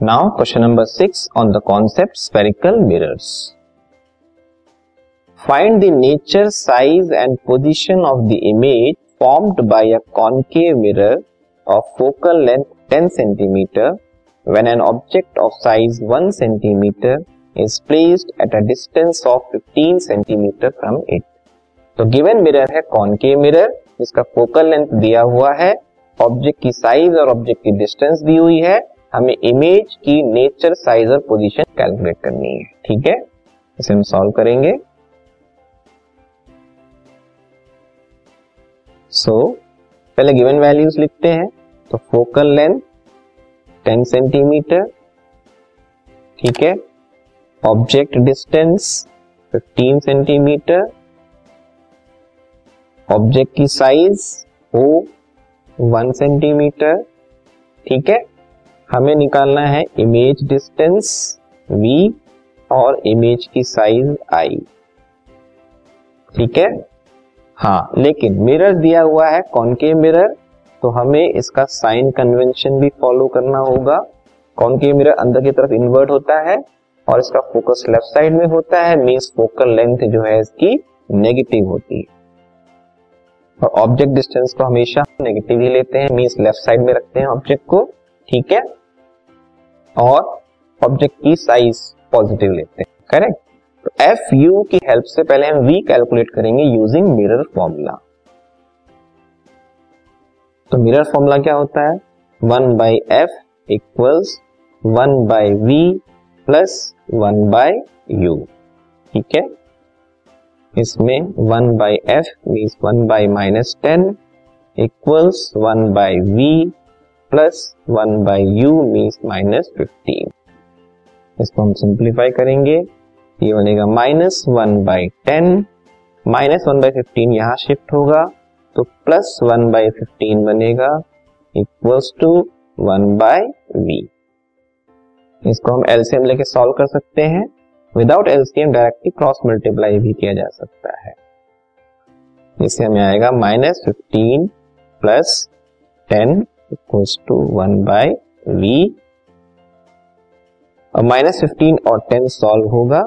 Now question number six on the concept spherical mirrors find the nature size and position of the image formed by a concave mirror of focal length 10 centimetre when an object of size 1 centimetre is placed at a distance of 15 centimetre from it तो given mirror है concave mirror जिसका focal length दिया हुआ है object की size और object की distance दी हुई है हमें इमेज की नेचर साइज़ और पोजीशन कैलकुलेट करनी है ठीक है? इसे हम सॉल्व करेंगे। सो so, पहले गिवन वैल्यूज़ लिखते हैं तो फोकल लेंथ 10 सेंटीमीटर ठीक है? ऑब्जेक्ट डिस्टेंस 15 सेंटीमीटर ऑब्जेक्ट की साइज़ हो वन सेंटीमीटर ठीक है? हमें निकालना है इमेज डिस्टेंस v और इमेज की साइज़ i ठीक है? हाँ। लेकिन मिरर दिया हुआ है कॉनकेव मिरर तो हमें इसका साइन कन्वेंशन भी फॉलो करना होगा। कॉनकेव मिरर अंदर की तरफ़ इन्वर्ट होता है और इसका फोकस लेफ़्ट साइड में होता है मीन्स फोकल लेंथ जो है इसकी नेगेटिव होती है। और ऑब्जेक्ट डिस्टेंस को हमेशा नेगेटिव ही लेते हैं मीन्स लेफ़्ट साइड में रखते हैं ऑब्जेक्ट को। ठीक है? और ऑब्जेक्ट की साइज़ पॉजिटिव लेते हैं करेक्ट तो एफ़ यू की हेल्प से पहले हम वी कैलकुलेट करेंगे यूजिंग मिरर फॉर्मूला तो मिरर फॉर्मूला क्या होता है? One by F equals one by V plus one by U ठीक है? इसमें one by F means one by minus ten equals one by V plus one by U means minus fifteen इसको हम simplify करेंगे। ये बनेगा minus one by ten minus one by fifteen यहाँ shift होगा। तो प्लस वन बाई फिफ्टीन बनेगा equals to one by V इसको हम एलसीएम लेके सॉल्व कर सकते हैं। Without LCM directly cross multiply भी किया जा सकता है। इससे हमें आएगा minus fifteen plus ten equals to one by V minus fifteen और टेन सॉल्व होगा।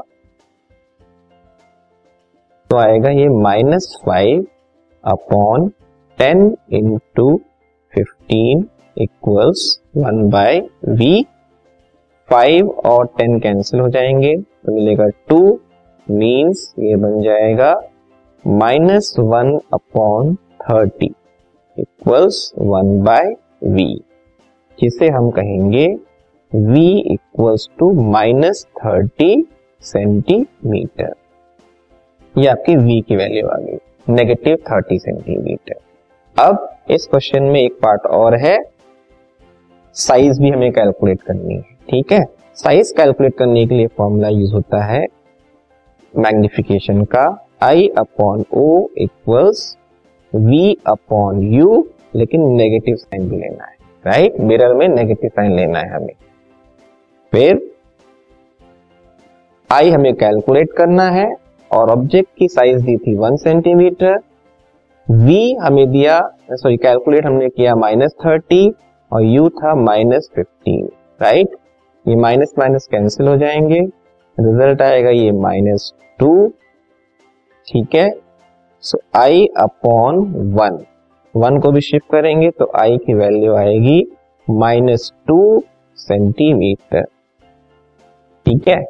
तो आएगा ये minus five upon ten into fifteen equals one by V five और टेन कैंसिल हो जाएँगे। तो मिलेगा टू मीन्स ये बन जाएगा minus one upon thirty equals one by V जिसे हम कहेंगे? V equals to minus thirty centimetre ये आपकी v की वैल्यू आ गई। नेगेटिव थर्टी सेंटीमीटर अब इस क्वेश्चन में एक पार्ट और है। साइज़ भी हमें कैलकुलेट करनी है, ठीक है? साइज़ कैलकुलेट करने के लिए फॉर्मूला यूज़ होता है मैग्निफिकेशन का। I upon O equals V upon U लेकिन नेगेटिव साइन भी लेना है राइट मिरर में नेगेटिव साइन लेना है हमें। फिर आई हमें कैलकुलेट करना है और ऑब्जेक्ट की साइज़ दी थी वन सेंटीमीटर वी हमें दिया सॉरी कैलकुलेट हमने किया माइनस थर्टी और यू था माइनस फिफ्टीन राइट ये माइनस माइनस कैंसिल हो जाएँगे। रिज़ल्ट आएगा ये माइनस टू ठीक है? So I upon one one को भी शिफ्ट करेंगे तो आई की वैल्यू आएगी माइनस टू सेंटीमीटर ठीक है?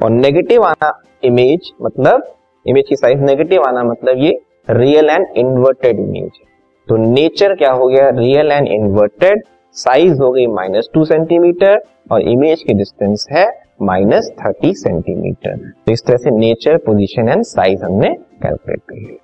और नेगेटिव आना इमेज मतलब इमेज की साइज़ नेगेटिव आना मतलब ये रियल एंड इन्वर्टेड इमेज है तो नेचर क्या हो गया? रियल एंड इन्वर्टेड साइज़ हो गई माइनस टू सेंटीमीटर और इमेज की डिस्टेंस है माइनस थर्टी सेंटीमीटर तो इस तरह से नेचर पोजिशन एंड साइज़ हमने कैलकुलेट कर लिया।